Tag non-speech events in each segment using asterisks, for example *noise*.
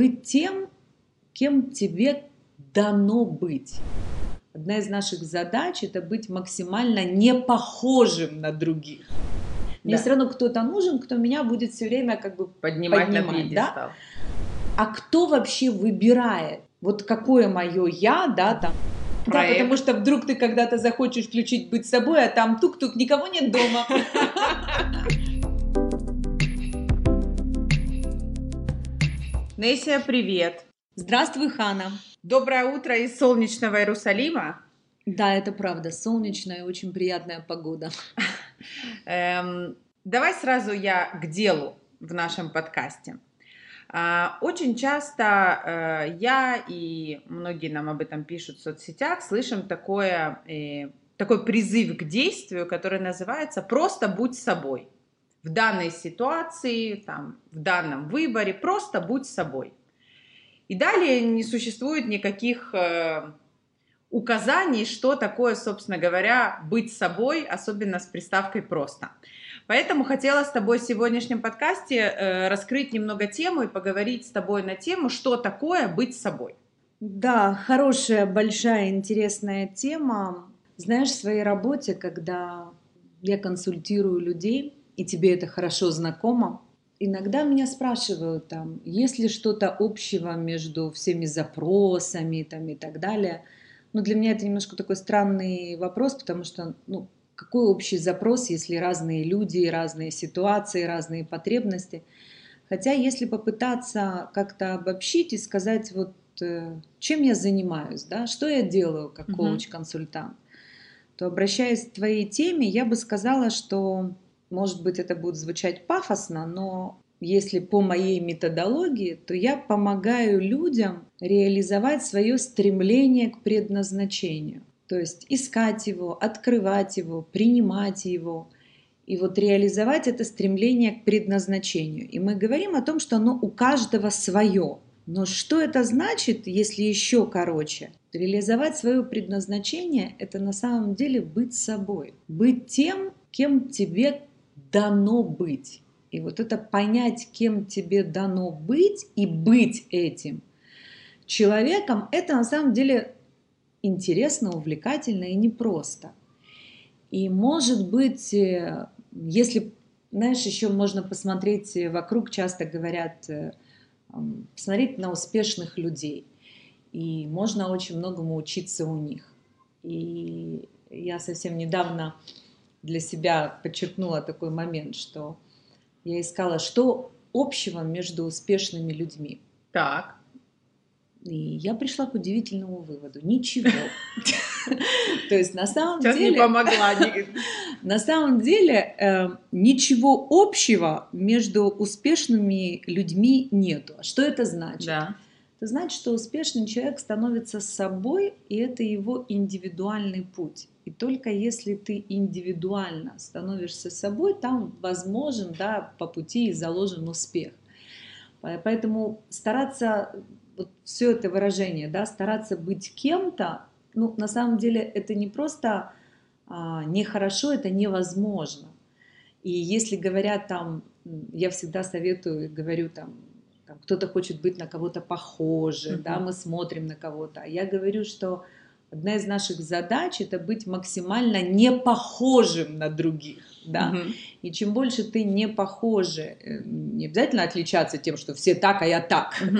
быть тем, кем тебе дано быть. Одна из наших задач это быть максимально не похожим на других. Мне да. все равно кто-то нужен, кто меня будет все время как бы поднимать, поднимать на да? А кто вообще выбирает? Вот какое мое я, да, там. Проект. Да, потому что вдруг ты когда-то захочешь включить быть собой, а там тук-тук, никого нет дома. *laughs* Несия, привет. Здравствуй, Хана. Доброе утро из солнечного Иерусалима. Да, это правда, солнечная и очень приятная погода. *laughs* Эм, давай сразу я к делу в нашем подкасте. А, очень часто э, я и многие нам об этом пишут в соцсетях, слышим такое, э, такой призыв к действию, который называется «просто будь собой» в данной ситуации, там, в данном выборе, просто будь собой. И далее не существует никаких э, указаний, что такое, собственно говоря, быть собой, особенно с приставкой «просто». Поэтому хотела с тобой в сегодняшнем подкасте э, раскрыть немного тему и поговорить с тобой на тему, что такое быть собой. Да, хорошая, большая, интересная тема. Знаешь, в своей работе, когда я консультирую людей, и тебе это хорошо знакомо. Иногда меня спрашивают там, есть ли что-то общего между всеми запросами там, и так далее. Но для меня это немножко такой странный вопрос, потому что, ну, какой общий запрос, если разные люди, разные ситуации, разные потребности. Хотя если попытаться как-то обобщить и сказать, вот э, чем я занимаюсь, да, что я делаю как коуч-консультант, то обращаясь к твоей теме, я бы сказала, что может быть, это будет звучать пафосно, но если по моей методологии, то я помогаю людям реализовать свое стремление к предназначению. То есть искать его, открывать его, принимать его. И вот реализовать это стремление к предназначению. И мы говорим о том, что оно у каждого свое. Но что это значит, если еще короче? Реализовать свое предназначение – это на самом деле быть собой. Быть тем, кем тебе дано быть. И вот это понять, кем тебе дано быть и быть этим человеком, это на самом деле интересно, увлекательно и непросто. И может быть, э, если, знаешь, еще можно посмотреть вокруг, часто говорят, э, посмотреть на успешных людей. И можно очень многому учиться у них. И я совсем недавно для себя подчеркнула такой момент, что я искала, что общего между успешными людьми. Так. И я пришла к удивительному выводу. Ничего. *laughs* То есть на самом деле... Сейчас не помогла. *laughs* На самом деле эм, ничего общего между успешными людьми нету. А что это значит? Это значит, что успешный человек становится собой, и это его индивидуальный путь. И только если ты индивидуально становишься собой, там возможен да, по пути и заложен успех. Поэтому стараться, вот все это выражение, да, стараться быть кем-то, ну, на самом деле это не просто а, нехорошо, это невозможно. И если говорят там, я всегда советую, говорю там, там кто-то хочет быть на кого-то похожим, mm-hmm. да, мы смотрим на кого-то. А я говорю, что одна из наших задач это быть максимально не похожим на других. Да? Угу. И чем больше ты не похожи, э, не обязательно отличаться тем, что все так, а я так. Угу.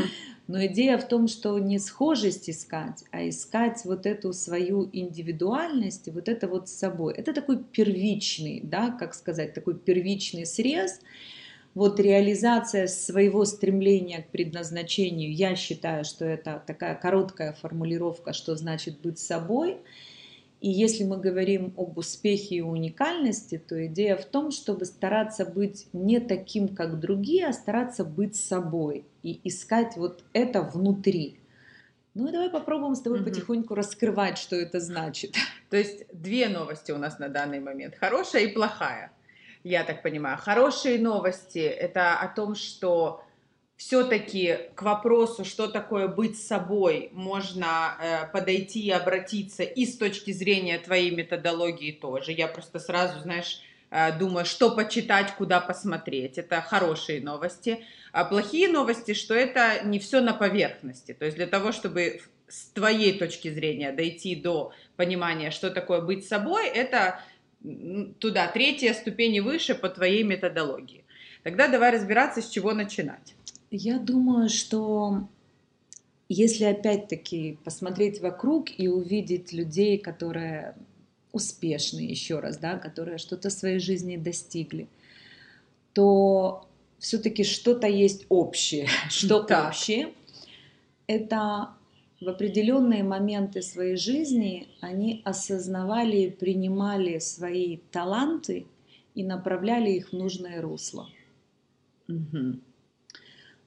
Но идея в том, что не схожесть искать, а искать вот эту свою индивидуальность, вот это вот с собой. Это такой первичный, да, как сказать, такой первичный срез, вот реализация своего стремления к предназначению, я считаю, что это такая короткая формулировка, что значит быть собой. И если мы говорим об успехе и уникальности, то идея в том, чтобы стараться быть не таким, как другие, а стараться быть собой и искать вот это внутри. Ну и давай попробуем с тобой угу. потихоньку раскрывать, что это значит. То есть две новости у нас на данный момент, хорошая и плохая я так понимаю. Хорошие новости – это о том, что все-таки к вопросу, что такое быть собой, можно э, подойти и обратиться и с точки зрения твоей методологии тоже. Я просто сразу, знаешь, э, думаешь, что почитать, куда посмотреть. Это хорошие новости. А плохие новости, что это не все на поверхности. То есть для того, чтобы с твоей точки зрения дойти до понимания, что такое быть собой, это туда, третья ступень выше по твоей методологии. Тогда давай разбираться, с чего начинать. Я думаю, что если опять-таки посмотреть вокруг и увидеть людей, которые успешны, еще раз, да, которые что-то в своей жизни достигли, то все-таки что-то есть общее. *laughs* Что так. общее? Это в определенные моменты своей жизни они осознавали и принимали свои таланты и направляли их в нужное русло. Угу.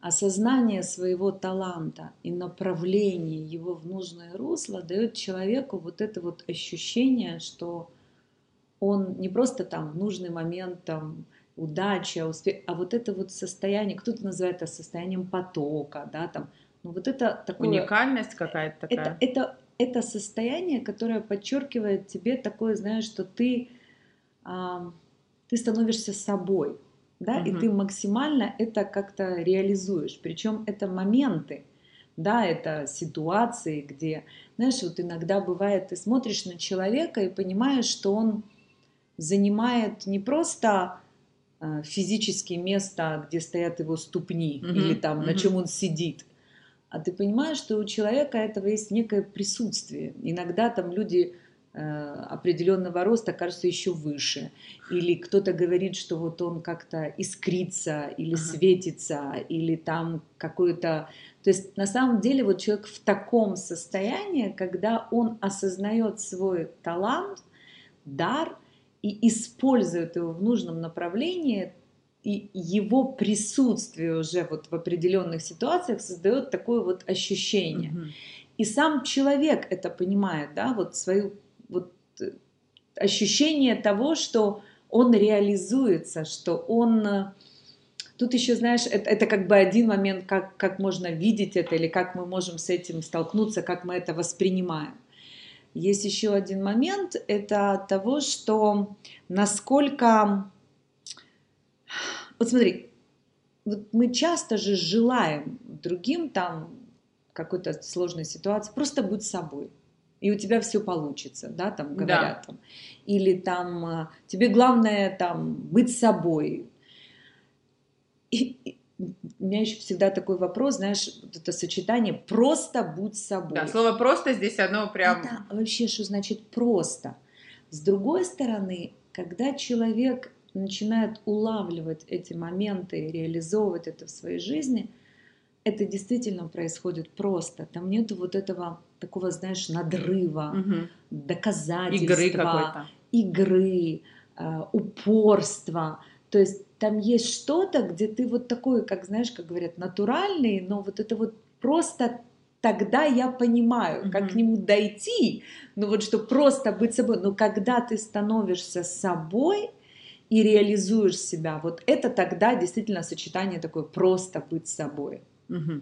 Осознание своего таланта и направление его в нужное русло дает человеку вот это вот ощущение, что он не просто там в нужный момент там удача, успех, а вот это вот состояние, кто-то называет это состоянием потока, да, там, ну вот это такое... Уникальность какая-то такая. Это, это, это состояние, которое подчеркивает тебе такое, знаешь, что ты, а, ты становишься собой, да, угу. и ты максимально это как-то реализуешь. Причем это моменты, да, это ситуации, где, знаешь, вот иногда бывает, ты смотришь на человека и понимаешь, что он занимает не просто а, физические места, где стоят его ступни, mm или там mm на чем он сидит, а ты понимаешь, что у человека этого есть некое присутствие. Иногда там люди э, определенного роста кажутся еще выше. Или кто-то говорит, что вот он как-то искрится или ага. светится, или там какой-то... То есть на самом деле вот человек в таком состоянии, когда он осознает свой талант, дар и использует его в нужном направлении, и его присутствие уже вот в определенных ситуациях создает такое вот ощущение. Угу. И сам человек это понимает, да, вот свою вот э, ощущение того, что он реализуется, что он э, Тут еще, знаешь, это, это как бы один момент, как, как можно видеть это или как мы можем с этим столкнуться, как мы это воспринимаем. Есть еще один момент, это того, что насколько вот смотри, вот мы часто же желаем другим там какой-то сложной ситуации, просто будь собой. И у тебя все получится, да, там говорят да. там. Или там а, тебе главное там быть собой. И, и, у меня еще всегда такой вопрос, знаешь, вот это сочетание «просто будь собой». Да, слово «просто» здесь оно прям... Это вообще что значит «просто»? С другой стороны, когда человек начинает улавливать эти моменты и реализовывать это в своей жизни, это действительно происходит просто. Там нет вот этого такого, знаешь, надрыва, угу. доказательства, игры, какой-то. игры э, упорства. То есть там есть что-то, где ты вот такой, как знаешь, как говорят, натуральный, но вот это вот просто тогда я понимаю, как mm-hmm. к нему дойти, ну вот что просто быть собой. Но когда ты становишься собой, и реализуешь себя. Вот это тогда действительно сочетание такое просто быть собой. Угу.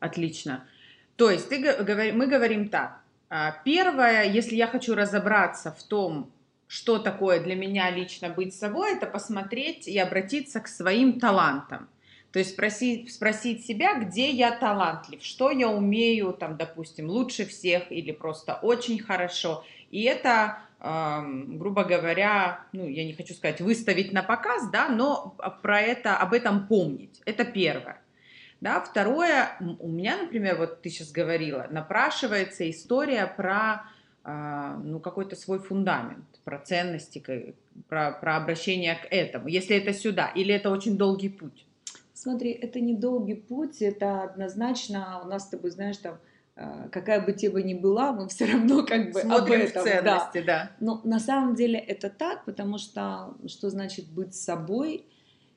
Отлично. То есть ты, мы говорим так. А, первое, если я хочу разобраться в том, что такое для меня лично быть собой, это посмотреть и обратиться к своим талантам. То есть спросить, спросить себя, где я талантлив, что я умею, там, допустим, лучше всех или просто очень хорошо. И это грубо говоря, ну, я не хочу сказать выставить на показ, да, но про это, об этом помнить. Это первое. Да, второе, у меня, например, вот ты сейчас говорила, напрашивается история про а, ну, какой-то свой фундамент, про ценности, про, про обращение к этому, если это сюда, или это очень долгий путь? Смотри, это не долгий путь, это однозначно у нас с тобой, знаешь, там какая бы тема ни была, мы все равно как бы Смотрим об этом. ценности, да. да. Но на самом деле это так, потому что что значит быть собой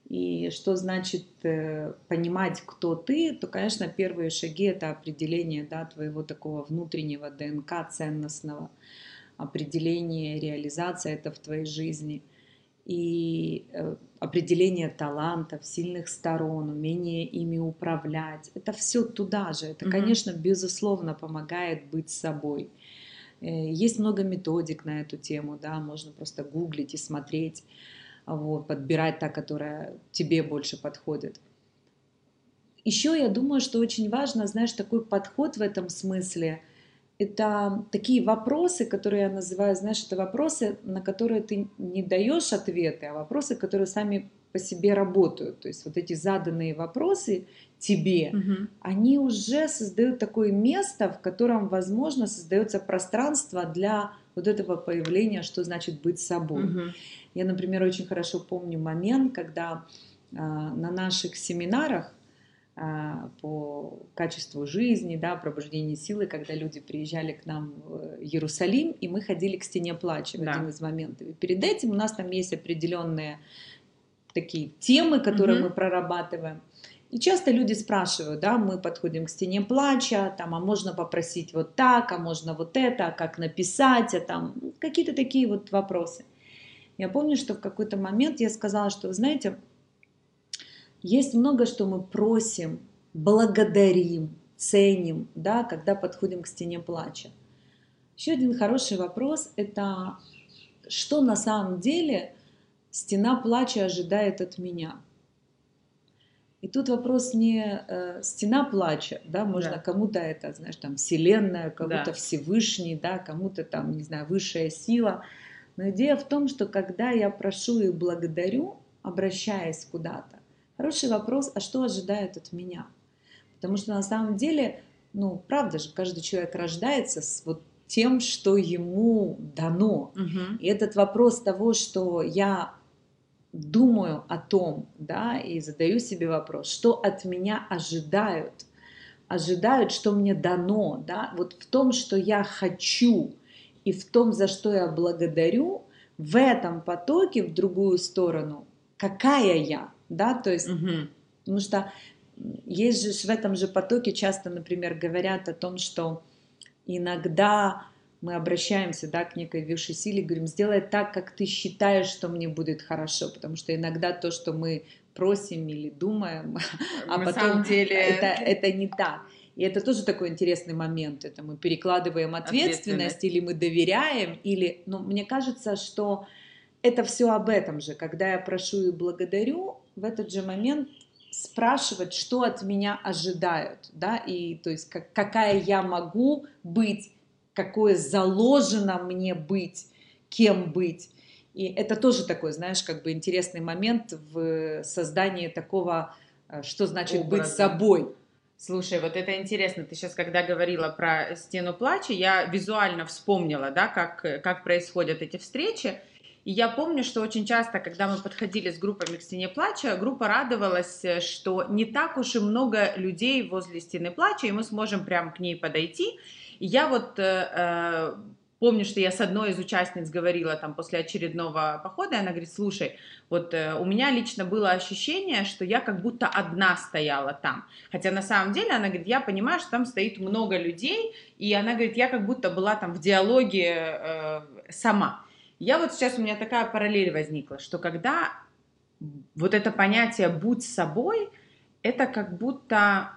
и что значит э, понимать, кто ты, то, конечно, первые шаги это определение да, твоего такого внутреннего ДНК ценностного, определение, реализация это в твоей жизни – и э, определение талантов, сильных сторон, умение ими управлять. Это все туда же. Это, mm-hmm. конечно, безусловно помогает быть собой. Э, есть много методик на эту тему, да, можно просто гуглить и смотреть, вот, подбирать та, которая тебе больше подходит. Еще я думаю, что очень важно, знаешь, такой подход в этом смысле. Это такие вопросы, которые я называю, знаешь, это вопросы, на которые ты не даешь ответы, а вопросы, которые сами по себе работают. То есть вот эти заданные вопросы тебе, угу. они уже создают такое место, в котором, возможно, создается пространство для вот этого появления, что значит быть собой. Угу. Я, например, очень хорошо помню момент, когда э, на наших семинарах по качеству жизни, да, пробуждению силы, когда люди приезжали к нам в Иерусалим, и мы ходили к стене плача в да. один из моментов. И перед этим у нас там есть определенные такие темы, которые угу. мы прорабатываем. И часто люди спрашивают, да, мы подходим к стене плача, там, а можно попросить вот так, а можно вот это, а как написать, а там какие-то такие вот вопросы. Я помню, что в какой-то момент я сказала, что, вы знаете, есть много, что мы просим, благодарим, ценим, да, когда подходим к стене плача. Еще один хороший вопрос – это что на самом деле стена плача ожидает от меня? И тут вопрос не э, стена плача, да, можно да. кому-то это, знаешь, там вселенная, кому-то да. Всевышний, да, кому-то там, не знаю, высшая сила. Но идея в том, что когда я прошу и благодарю, обращаясь куда-то, Хороший вопрос, а что ожидают от меня? Потому что на самом деле, ну, правда же, каждый человек рождается с вот тем, что ему дано. Угу. И этот вопрос того, что я думаю о том, да, и задаю себе вопрос, что от меня ожидают, ожидают, что мне дано, да, вот в том, что я хочу, и в том, за что я благодарю, в этом потоке в другую сторону, какая я, да, то есть, угу. потому что есть же в этом же потоке часто, например, говорят о том, что иногда мы обращаемся да, к некой высшей силе, говорим, сделай так, как ты считаешь, что мне будет хорошо, потому что иногда то, что мы просим или думаем, *laughs* а На потом деле... это, это не так. И это тоже такой интересный момент. Это мы перекладываем ответственность, ответственность. или мы доверяем, или, ну, мне кажется, что это все об этом же. Когда я прошу и благодарю, в этот же момент спрашивать, что от меня ожидают, да, и то есть как, какая я могу быть, какое заложено мне быть, кем быть. И это тоже такой, знаешь, как бы интересный момент в создании такого, э, что значит Образа. быть собой. Слушай, вот это интересно. Ты сейчас, когда говорила про стену плача, я визуально вспомнила, да, как, как происходят эти встречи. И я помню, что очень часто, когда мы подходили с группами к стене плача, группа радовалась, э, что не так уж и много людей возле стены плача, и мы сможем прямо к ней подойти. И я вот э, э, помню, что я с одной из участниц говорила там после очередного похода, и она говорит, слушай, вот э, у меня лично было ощущение, что я как будто одна стояла там. Хотя на самом деле она говорит, я понимаю, что там стоит много людей, и она говорит, я как будто была там в диалоге э, сама. Я вот сейчас у меня такая параллель возникла, что когда вот это понятие «будь собой», это как будто,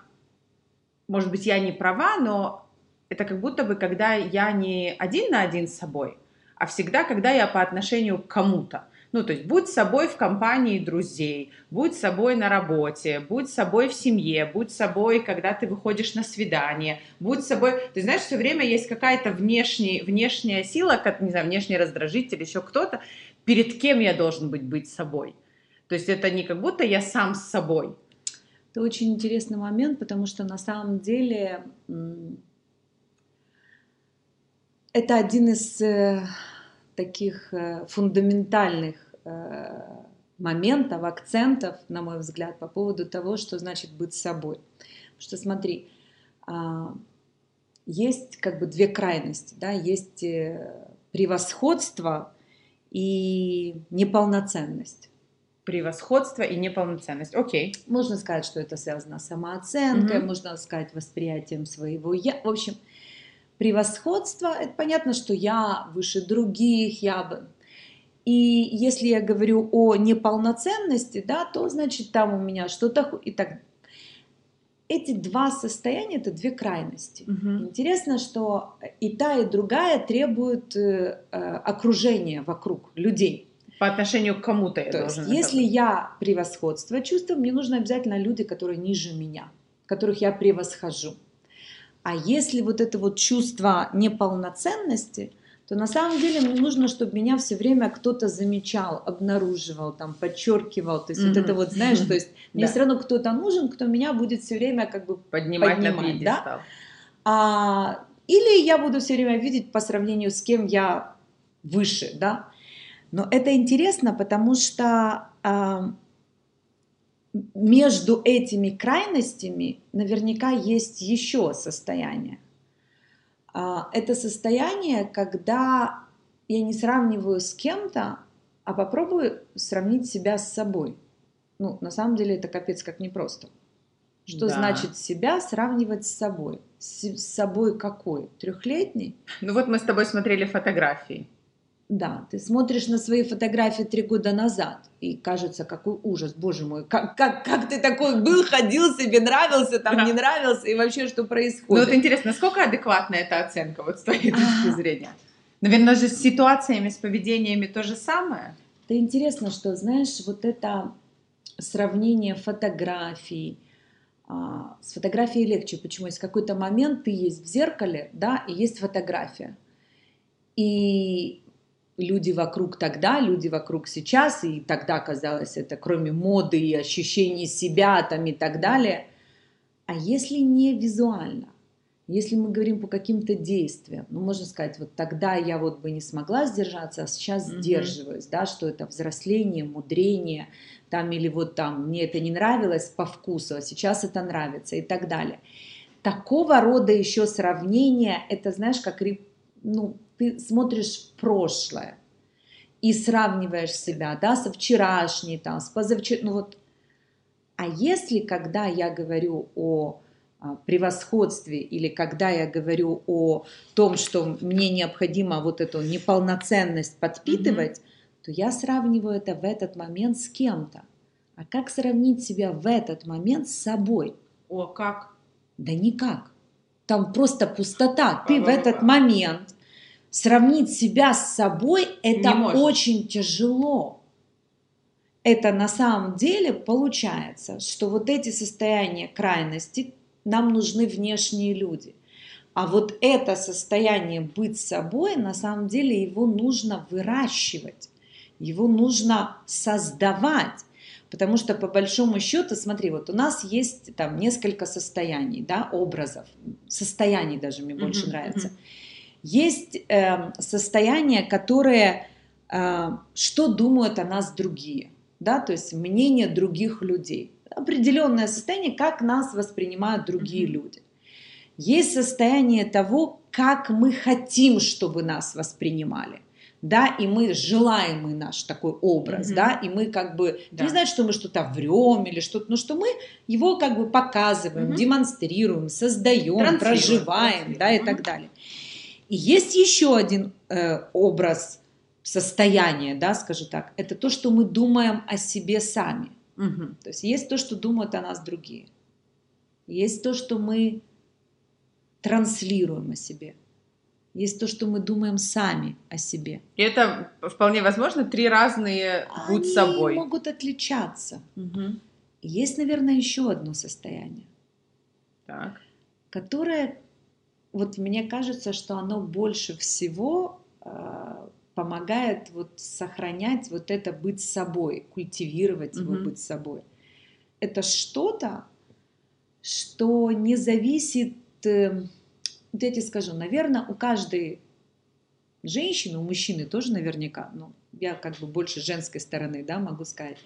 может быть, я не права, но это как будто бы, когда я не один на один с собой, а всегда, когда я по отношению к кому-то. Ну, то есть будь собой в компании друзей, будь собой на работе, будь собой в семье, будь собой, когда ты выходишь на свидание, будь собой... Ты знаешь, все время есть какая-то внешняя, внешняя сила, как, не знаю, внешний раздражитель, еще кто-то, перед кем я должен быть быть собой. То есть это не как будто я сам с собой. Это очень интересный момент, потому что на самом деле это один из э, таких э, фундаментальных э, моментов, акцентов, на мой взгляд, по поводу того, что значит быть собой. Потому что смотри, а, есть как бы две крайности, да, есть э, превосходство и неполноценность. Превосходство и неполноценность. Окей. Можно сказать, что это связано с самооценкой, mm можно сказать восприятием своего я. В общем, Превосходство – это понятно, что я выше других, я бы... И если я говорю о неполноценности, да, то значит там у меня что-то и так. эти два состояния это две крайности. Мгм. Интересно, что и та, и другая требуют э, э, окружения вокруг людей. По отношению к кому-то я То есть, это если быть. я превосходство чувствую, мне нужно обязательно люди, которые ниже меня, которых я превосхожу. А если вот это вот чувство неполноценности, то на самом деле мне нужно, чтобы меня все время кто-то замечал, обнаруживал, там, подчеркивал. То есть вот Мгм. это вот, знаешь, то есть мне Да. все равно кто-то нужен, кто меня будет все время как бы поднимать, на поднимать, пьедестал. а, или я буду все время видеть по сравнению с кем я выше, да. Но это интересно, потому что а, между этими крайностями наверняка есть еще состояние. А, это состояние, когда я не сравниваю с кем-то, а попробую сравнить себя с собой. Ну, на самом деле это капец как непросто. Что Да. значит себя сравнивать с собой? С, с собой какой? Трехлетний? Ну вот мы с тобой смотрели фотографии. Да, ты смотришь на свои фотографии три года назад, и кажется, какой ужас, боже мой, как, как, как ты такой был, ходил себе, нравился, там Да. не нравился, и вообще что Ну происходит? вот интересно, насколько адекватна эта оценка вот с твоей точки А. зрения? Наверное, же с ситуациями, с поведениями то же самое. Это интересно, что, знаешь, вот это сравнение фотографий, а, с фотографией легче. Почему? Есть какой-то момент, ты есть в зеркале, да, и есть фотография. И люди вокруг тогда, люди вокруг сейчас, и тогда казалось это, кроме моды и ощущений себя там и так далее. А если не визуально? Если мы говорим по каким-то действиям, ну, можно сказать, вот тогда я вот бы не смогла сдержаться, а сейчас Мгм. сдерживаюсь, да, что это взросление, мудрение, там, или вот там, мне это не нравилось по вкусу, а сейчас это нравится и так далее. Такого рода еще сравнение, это, знаешь, как, ре- ну, ты смотришь прошлое и сравниваешь себя, да, со вчерашней, там, с позавчера, ну вот. А если, когда я говорю о а, превосходстве или когда я говорю о том, что мне необходимо вот эту неполноценность подпитывать, то я сравниваю это в этот момент с кем-то. А как сравнить себя в этот момент с собой? О, как? Да никак. Там просто пустота. Ты в этот момент сравнить себя с собой это очень тяжело. Это на самом деле получается, что вот эти состояния крайности нам нужны внешние люди. А вот это состояние быть собой, на самом деле его нужно выращивать, его нужно создавать. Потому что по большому счету, смотри, вот у нас есть там несколько состояний, да, образов, состояний даже мне больше Мгм, нравится. Есть эм, состояния, которые, э, что думают о нас другие, да, то есть мнение других людей. Определенное состояние, как нас воспринимают другие Мгм. люди. Есть состояние того, как мы хотим, чтобы нас воспринимали. Да, и мы желаемый наш такой образ, Мгм. да, и мы как бы, Да. не значит, что мы что-то врем или что-то, но что мы его как бы показываем, Мгм. демонстрируем, создаем, проживаем, да, и транслируем. так далее. И есть еще один э, образ состояния, да, скажу так, это то, что мы думаем о себе сами. Мгм. То есть есть то, что думают о нас другие. Есть то, что мы транслируем о себе. Есть то, что мы думаем сами о себе. И это вполне возможно три разные будь Они собой. могут отличаться. И Есть, наверное, еще одно состояние, Так. которое, вот мне кажется, что оно больше всего э, помогает вот сохранять вот это быть собой, культивировать его Мгм. быть собой. Это что-то, что не зависит, э, вот я тебе скажу, наверное, у каждой женщины, у мужчины тоже наверняка, ну, я как бы больше женской стороны, да, могу сказать,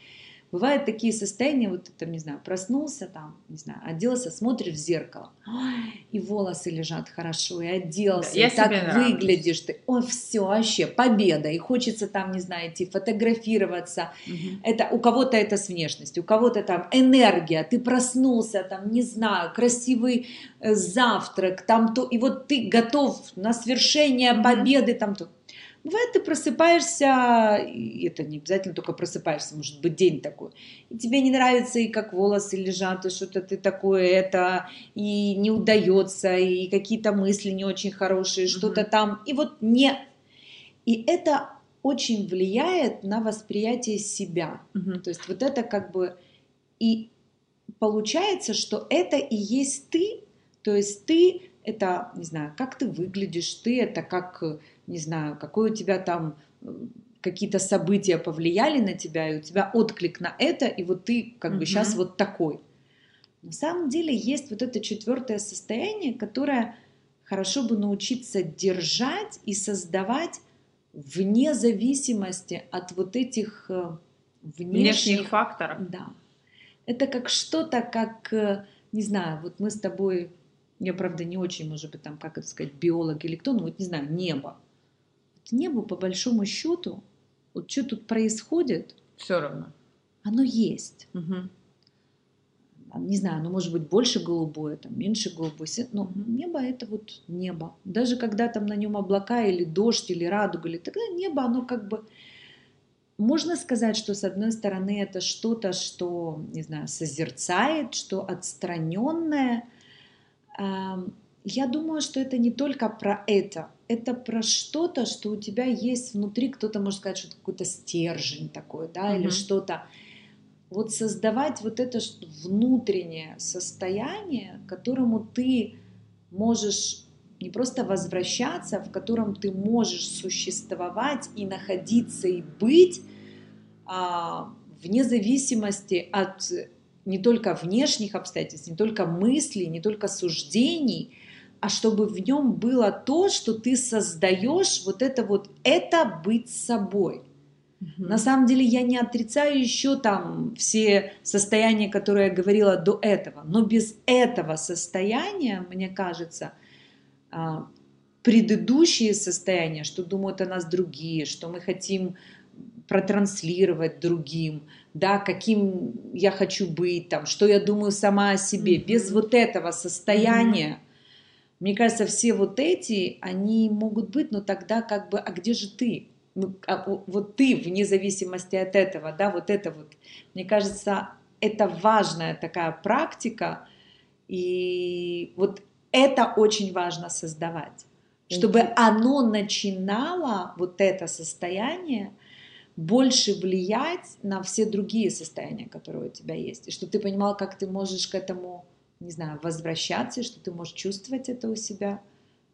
Бывают такие состояния, вот ты там, не знаю, проснулся там, не знаю, оделся, смотришь в зеркало, ой, и волосы лежат хорошо, и оделся, Да, и так нравлюсь. выглядишь ты, ой, все, вообще, победа, и хочется там, не знаю, идти фотографироваться, Мгм. это у кого-то это с внешностью, у кого-то там энергия, ты проснулся, там, не знаю, красивый э, завтрак, там то, и вот ты готов на свершение Мгм. победы, там то. Бывает, ты просыпаешься, и это не обязательно только просыпаешься, может быть день такой, и тебе не нравится, и как волосы лежат, и что-то ты такое, это, и не удается, и какие-то мысли не очень хорошие, что-то там, и вот не. И это очень влияет на восприятие себя. Мгм. То есть вот это как бы и получается, что это и есть ты, то есть ты это, не знаю, как ты выглядишь, ты это как, э, не знаю, какой у тебя там э, какие-то события повлияли на тебя, и у тебя отклик на это, и вот ты как бы Мгм. сейчас вот такой. На самом деле есть вот это четвертое состояние, которое хорошо бы научиться держать и создавать вне зависимости от вот этих э, Внешних внешних факторов. да. Это как что-то, как, не знаю, вот мы с тобой, я, правда, не очень, может быть, там, как это сказать, биолог или кто, ну, вот, не знаю, небо. Вот небо, по большому счету, вот что тут происходит, Все равно. оно есть. А, Не знаю, оно может быть больше голубое, там, меньше голубое, но небо это вот небо. Даже когда там на нем облака или дождь, или радуга, или тогда небо, оно как бы... Можно сказать, что с одной стороны это что-то, что, не знаю, созерцает, что отстраненное. Я думаю, что это не только про это. Это про что-то, что у тебя есть внутри, кто-то может сказать, что это какой-то стержень такой, да, или Мгм. что-то. Вот создавать вот это внутреннее состояние, к которому ты можешь не просто возвращаться, в котором ты можешь существовать и находиться и быть а, вне зависимости от не только внешних обстоятельств, не только мыслей, не только суждений, а чтобы в нем было то, что ты создаешь, вот это вот, это быть собой. Мгм. На самом деле я не отрицаю еще там все состояния, которые я говорила до этого, но без этого состояния, мне кажется, а, предыдущие состояния, что думают о нас другие, что мы хотим протранслировать другим, да, каким я хочу быть, там, что я думаю сама о себе, Мгм. без вот этого состояния, мне кажется, все вот эти, они могут быть, но тогда как бы, а где же ты? Ну, а вот ты, вне зависимости от этого, да, вот это вот. Мне кажется, это важная такая практика, и вот это очень важно создавать, чтобы оно начинало, вот это состояние, больше влиять на все другие состояния, которые у тебя есть. И что ты понимал, как ты можешь к этому, не знаю, возвращаться, что ты можешь чувствовать это у себя,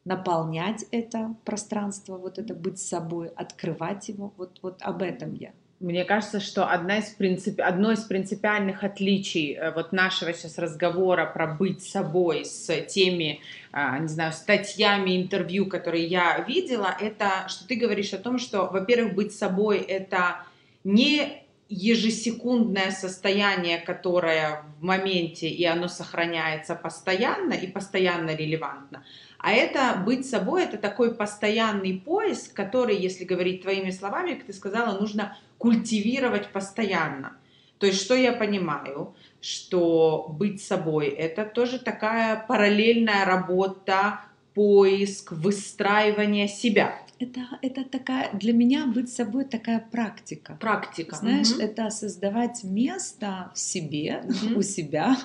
наполнять это пространство, вот это быть собой, открывать его. Вот, вот об этом я. Мне кажется, что одна из принцип... одно из принципиальных отличий э, вот нашего сейчас разговора про быть собой с теми, а, не знаю, статьями, интервью, которые я видела, это что ты говоришь о том, что, во-первых, быть собой это не ежесекундное состояние, которое в моменте, и оно сохраняется постоянно и постоянно релевантно, а это быть собой, это такой постоянный поиск, который, если говорить твоими словами, как ты сказала, нужно культивировать постоянно. То есть, что я понимаю, что быть собой это тоже такая параллельная работа, поиск, выстраивание себя. Это, это такая, для меня быть собой такая практика. Практика. Знаешь, Мгм. это создавать место в себе, Мгм. у себя,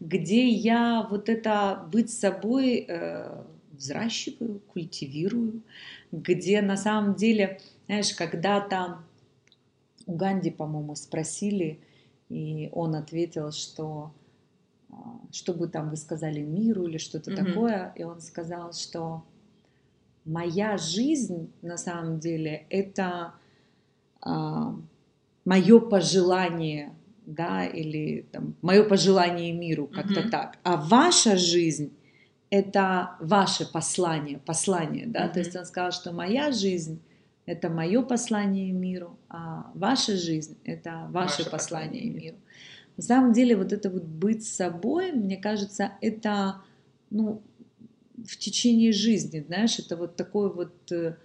где я вот это быть собой э, взращиваю, культивирую, где на самом деле, знаешь, когда-то у Ганди, по-моему, спросили, и он ответил, что а, что бы там вы сказали миру или что-то Мгм. такое, и он сказал, что моя жизнь на самом деле это мое пожелание, да, или там, мое пожелание миру, как-то Мгм. так. А ваша жизнь это ваше послание, послание, да, Мгм. то есть он сказал, что моя жизнь это мое послание миру, а ваша жизнь это ваше, Ваше послание послание миру. На самом деле вот это вот быть собой, мне кажется, это, ну, в течение жизни, знаешь, это вот такой вот, э,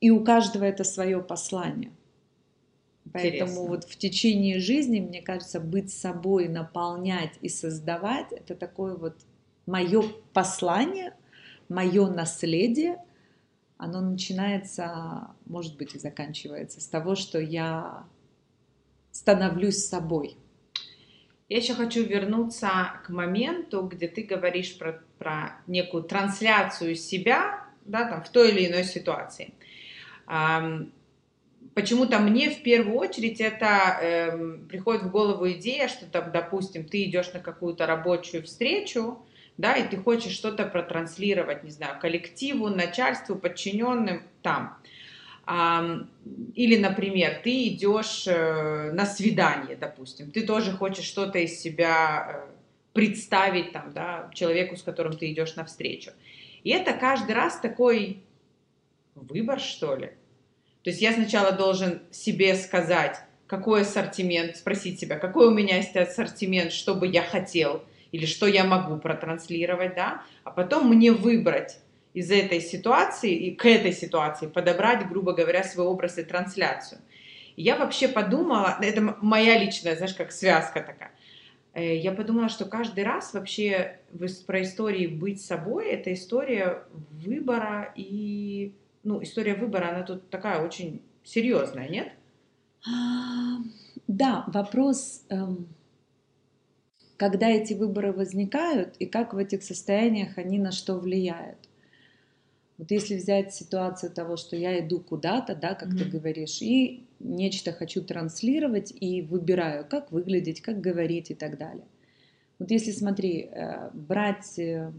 и у каждого это свое послание. Поэтому Интересно. вот в течение жизни, мне кажется, быть собой, наполнять и создавать, это такое вот мое послание, мое наследие, оно начинается, может быть, и заканчивается с того, что я становлюсь собой. Я еще хочу вернуться к моменту, где ты говоришь про, про некую трансляцию себя да, там, в той или иной ситуации. Почему-то мне в первую очередь это э, приходит в голову идея, что там, допустим, ты идешь на какую-то рабочую встречу, да, и ты хочешь что-то протранслировать, не знаю, коллективу, начальству, подчиненным там. Или, например, ты идешь э, на свидание, допустим, ты тоже хочешь что-то из себя э, представить там, да, человеку, с которым ты идешь на встречу. И это каждый раз такой выбор, что ли. То есть я сначала должен себе сказать, какой ассортимент, спросить себя, какой у меня есть ассортимент, что бы я хотел, или что я могу протранслировать, да, а потом мне выбрать из этой ситуации и к этой ситуации подобрать, грубо говоря, свой образ и трансляцию. Я вообще подумала, это моя личная, знаешь, как связка такая, э, я подумала, что каждый раз вообще про истории быть собой, это история выбора и, ну, история выбора, она тут такая очень серьезная, нет? А, да, вопрос, эм, когда эти выборы возникают и как в этих состояниях они на что влияют. Вот если взять ситуацию того, что я иду куда-то, да, как mm-hmm. ты говоришь, и нечто хочу транслировать и выбираю, как выглядеть, как говорить и так далее. Вот если, смотри, э, брать э,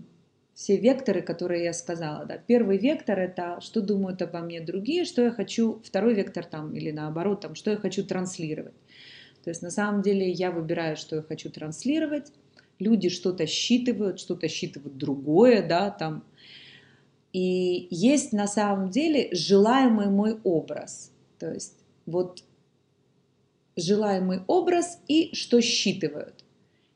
все векторы, которые я сказала, да, первый вектор это что думают обо мне другие, что я хочу, второй вектор там или наоборот, там, что я хочу транслировать. То есть на самом деле я выбираю, что я хочу транслировать, люди что-то считывают, что-то считывают другое, да, там, и есть на самом деле желаемый мой образ. То есть вот желаемый образ и что считывают.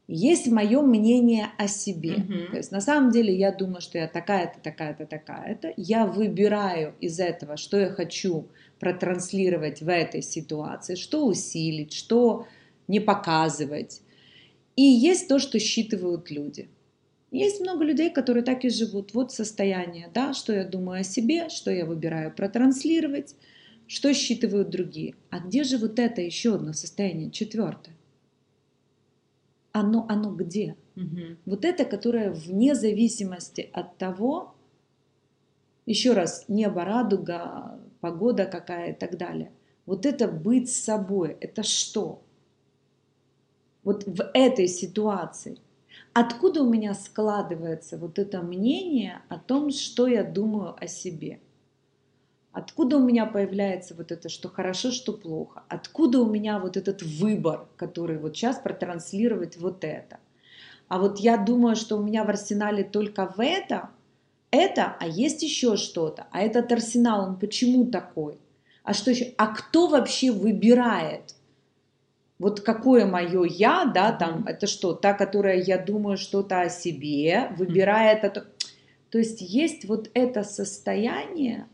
Есть мое мнение о себе. Mm-hmm. То есть на самом деле я думаю, что я такая-то, такая-то, такая-то. Я выбираю из этого, что я хочу протранслировать в этой ситуации, что усилить, что не показывать. И есть то, что считывают люди. Есть много людей, которые так и живут. Вот состояние, да, что я думаю о себе, что я выбираю протранслировать, что считывают другие. А где же вот это еще одно состояние, четвертое? Оно, оно где? Угу. Вот это, которое вне зависимости от того, еще раз, небо, радуга, погода какая и так далее. Вот это быть собой, это что? Вот в этой ситуации – Откуда у меня складывается вот это мнение о том, что я думаю о себе? Откуда у меня появляется вот это, что хорошо, что плохо? Откуда у меня вот этот выбор, который вот сейчас протранслировать вот это? А вот я думаю, что у меня в арсенале только в это, это, а есть еще что-то. А этот арсенал, он почему такой? А что еще? А кто вообще выбирает? Вот какое мое я, да, там, это что, та, которая я думаю что-то о себе, выбирает это. То есть есть вот это состояние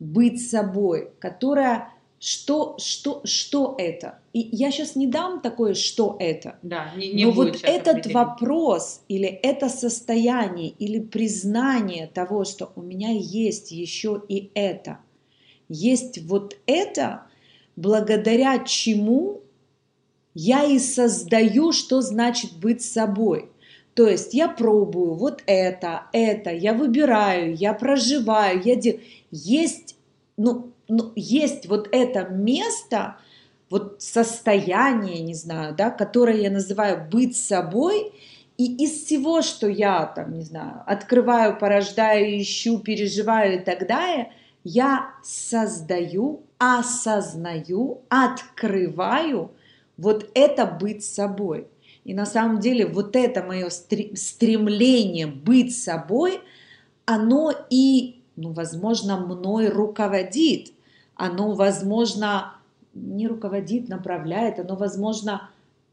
быть собой, которое что, что, что это? И я сейчас не дам такое, что это. Да, не, не Но вот этот вопрос или это состояние или признание того, что у меня есть еще и это, есть вот это, благодаря чему я и создаю, что значит быть собой. То есть я пробую вот это, это, я выбираю, я проживаю, я делаю. Есть, ну, ну, есть вот это место, вот состояние, не знаю, да, которое я называю быть собой, и из всего, что я там, не знаю, открываю, порождаю, ищу, переживаю и так далее, я создаю, осознаю, открываю вот это быть собой. И на самом деле вот это мое стремление быть собой, оно и, ну, возможно, мной руководит. Оно, возможно, не руководит, направляет, оно, возможно,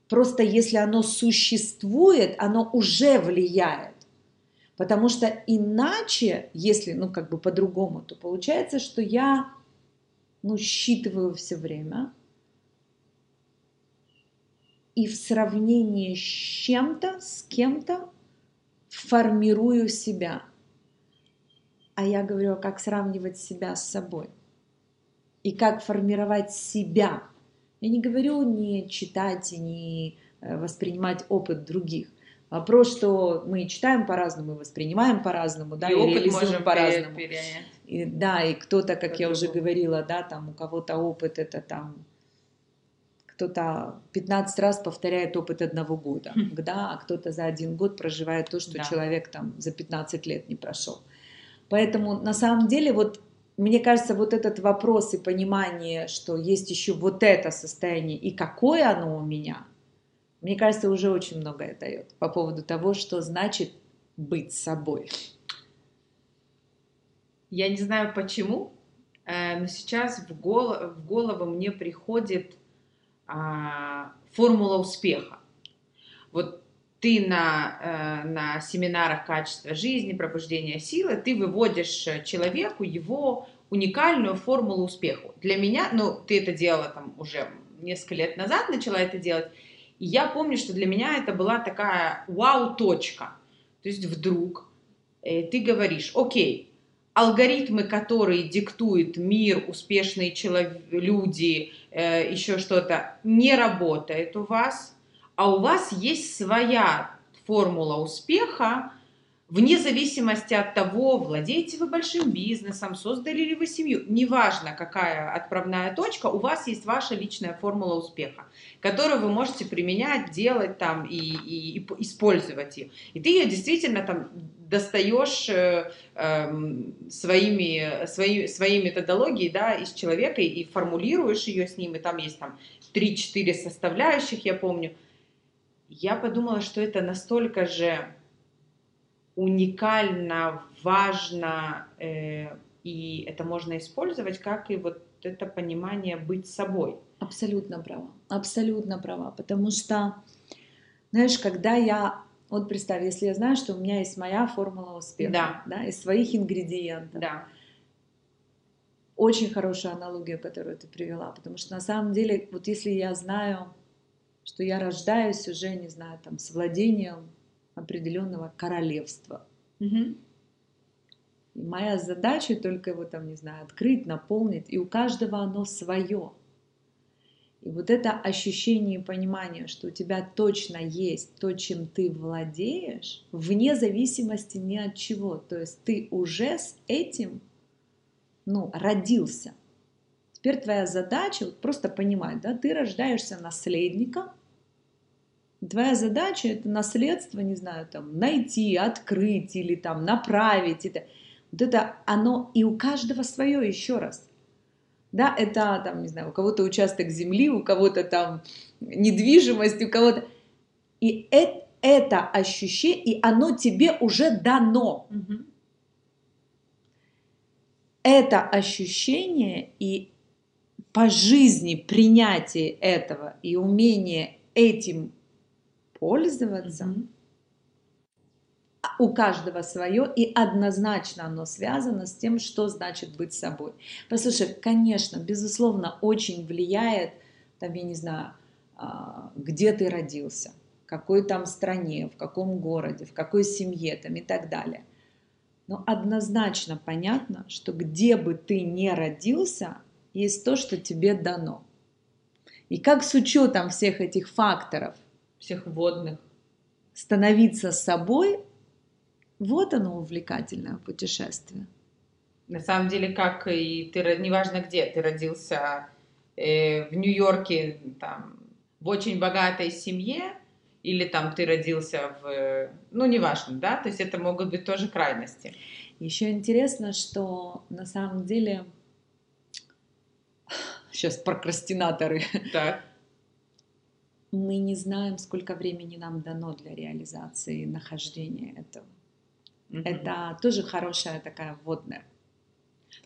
просто если оно существует, оно уже влияет. Потому что иначе, если, ну, как бы по-другому, то получается, что я, ну, считываю все время, и в сравнении с чем-то, с кем-то формирую себя. а я говорю, а как сравнивать себя с собой и как формировать себя. Я не говорю не читать и не э, воспринимать опыт других. Вопрос, что мы читаем по-разному, воспринимаем по-разному, да, и, и реализуем по-разному. Пере... И, да, и кто-то, как я уже говорила, да, там у кого-то опыт это там кто-то 15 раз повторяет опыт одного года, хм. да, а кто-то за один год проживает то, что да. человек там за 15 лет не прошел. Поэтому на самом деле вот мне кажется, вот этот вопрос и понимание, что есть еще вот это состояние и какое оно у меня, мне кажется, уже очень многое дает по поводу того, что значит быть собой. Я не знаю почему, э, но сейчас в голову, в голову мне приходит а, формула успеха. Вот ты на, э, на семинарах качества жизни, пробуждения силы, ты выводишь человеку его уникальную формулу успеха. Для меня, ну, ты это делала там уже несколько лет назад, начала это делать, и я помню, что для меня это была такая вау-точка. То есть вдруг э, ты говоришь, окей, алгоритмы, которые диктует мир, успешные человек, люди, э, еще что-то, не работает у вас, а у вас есть своя формула успеха, Вне зависимости от того, владеете вы большим бизнесом, создали ли вы семью, неважно какая отправная точка, у вас есть ваша личная формула успеха, которую вы можете применять, делать там и, и, и использовать ее. И ты ее действительно там достаешь э, э, своими, свои, своей методологией да, из человека и формулируешь ее с ним, и там есть там 3-4 составляющих, я помню. Я подумала, что это настолько же уникально, важно, э, и это можно использовать, как и вот это понимание быть собой. Абсолютно права, абсолютно права, потому что, знаешь, когда я, вот представь, если я знаю, что у меня есть моя формула успеха, да, да из своих ингредиентов, да. очень хорошая аналогия, которую ты привела, потому что на самом деле, вот если я знаю, что я рождаюсь уже, не знаю, там, с владением определенного королевства. Угу. И моя задача только его там, не знаю, открыть, наполнить, и у каждого оно свое. И вот это ощущение и понимание, что у тебя точно есть то, чем ты владеешь, вне зависимости ни от чего. То есть ты уже с этим ну, родился. Теперь твоя задача вот просто понимать, да, ты рождаешься наследником, Твоя задача это наследство, не знаю, там, найти, открыть или там направить. Это, вот это оно и у каждого свое еще раз. Да, это там, не знаю, у кого-то участок земли, у кого-то там недвижимость, у кого-то. И это, это ощущение, и оно тебе уже дано. Угу. Это ощущение и по жизни принятие этого и умение этим пользоваться. Mm-hmm. У каждого свое, и однозначно оно связано с тем, что значит быть собой. Послушай, конечно, безусловно, очень влияет, там, я не знаю, а, где ты родился, в какой там стране, в каком городе, в какой семье там и так далее. Но однозначно понятно, что где бы ты ни родился, есть то, что тебе дано. И как с учетом всех этих факторов всех водных. Становиться собой, вот оно увлекательное путешествие. На самом деле, как и ты, неважно где, ты родился э, в Нью-Йорке, там, в очень богатой семье, или там ты родился в, ну, неважно, да, то есть это могут быть тоже крайности. Еще интересно, что на самом деле *sighs* сейчас прокрастинаторы. Так мы не знаем, сколько времени нам дано для реализации нахождения этого. Mm-hmm. Это тоже хорошая такая вводная.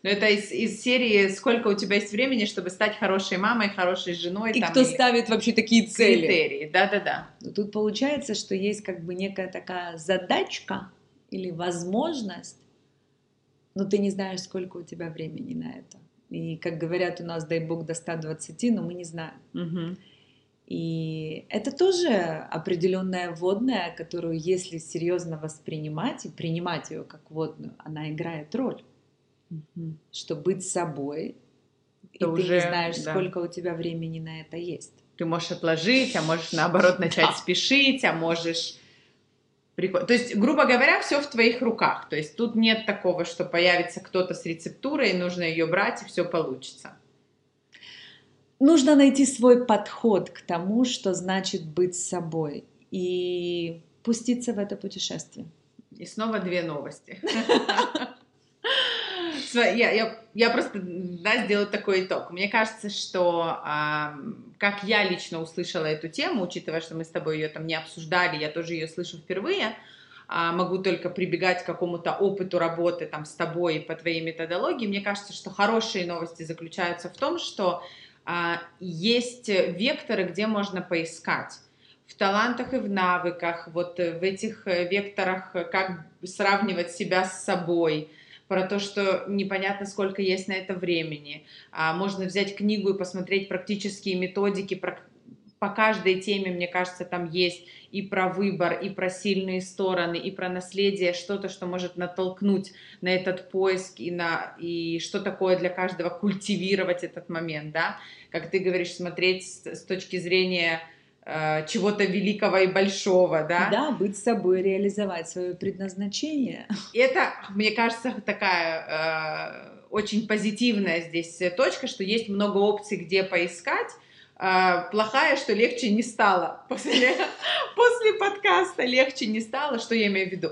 Но это из, из серии «Сколько у тебя есть времени, чтобы стать хорошей мамой, хорошей женой?» И там, кто ставит вообще такие цели. Критерии, да-да-да. Тут получается, что есть как бы некая такая задачка или возможность, но ты не знаешь, сколько у тебя времени на это. И, как говорят у нас, дай бог до 120, но мы не знаем. Угу. И это тоже определенная водная, которую, если серьезно воспринимать и принимать ее как водную, она играет роль. Угу. Что быть собой, То и уже, ты не знаешь, да. сколько у тебя времени на это есть. Ты можешь отложить, а можешь наоборот начать Да. спешить, а можешь... То есть, грубо говоря, все в твоих руках. То есть тут нет такого, что появится кто-то с рецептурой, и нужно ее брать, и все получится. Нужно найти свой подход к тому, что значит быть собой, и пуститься в это путешествие. И снова две новости. Я, я, я просто да, сделаю такой итог. Мне кажется, что а, как я лично услышала эту тему, учитывая, что мы с тобой ее там не обсуждали, я тоже ее слышу впервые, а, могу только прибегать к какому-то опыту работы там с тобой по твоей методологии. Мне кажется, что хорошие новости заключаются в том, что есть векторы, где можно поискать в талантах и в навыках, вот э, в этих э, векторах, э, как сравнивать себя с собой, про то, что непонятно, сколько есть на это времени. А можно взять книгу и посмотреть практические методики по каждой теме, мне кажется, там есть и про выбор, и про сильные стороны, и про наследие, что-то, что может натолкнуть на этот поиск, и, на, и что такое для каждого культивировать этот момент, да, как ты говоришь, смотреть с, с точки зрения э, чего-то великого и большого, да, Да, быть собой, реализовать свое предназначение. и это, мне кажется, такая э, очень позитивная здесь точка, что есть много опций, где поискать. Э, плохая, что легче не стало. После, *laughs* после подкаста легче не стало. Что я имею в виду?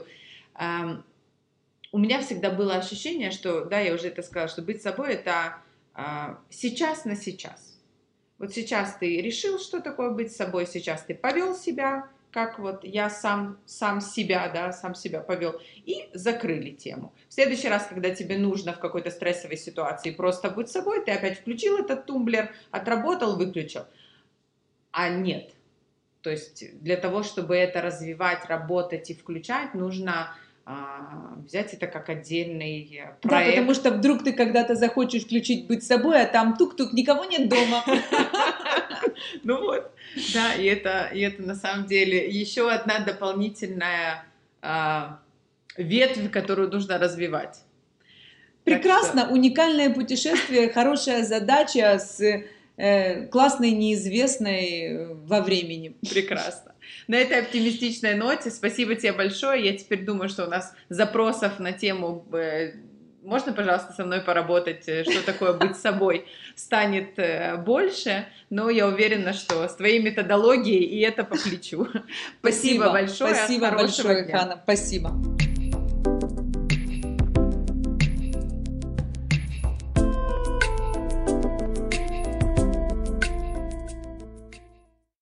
У меня всегда было ощущение, что, да, я уже это сказала, что быть собой это э, сейчас на сейчас. Вот сейчас ты решил, что такое быть собой, сейчас ты повел себя, как вот я сам, сам себя, да, сам себя повел, и закрыли тему. В следующий раз, когда тебе нужно в какой-то стрессовой ситуации просто быть собой, ты опять включил этот тумблер, отработал, выключил. А нет. То есть для того, чтобы это развивать, работать и включать, нужно а, взять это как отдельный э, Да, проект. потому что вдруг ты когда-то захочешь включить быть собой, а там тук-тук, никого нет дома. *laughs* *laughs* Ну вот, да, и это, и это на самом деле еще одна дополнительная а, ветвь, которую нужно развивать. Прекрасно, уникальное путешествие, хорошая задача с э, классной неизвестной э, во времени. Прекрасно. На этой оптимистичной ноте спасибо тебе большое. Я теперь думаю, что у нас запросов на тему э, можно, пожалуйста, со мной поработать, э, что такое быть собой, станет э, больше, но я уверена, что с твоей методологией и это по плечу. *laughs* Спасибо, большое. Спасибо большое, дня. Хана. Спасибо.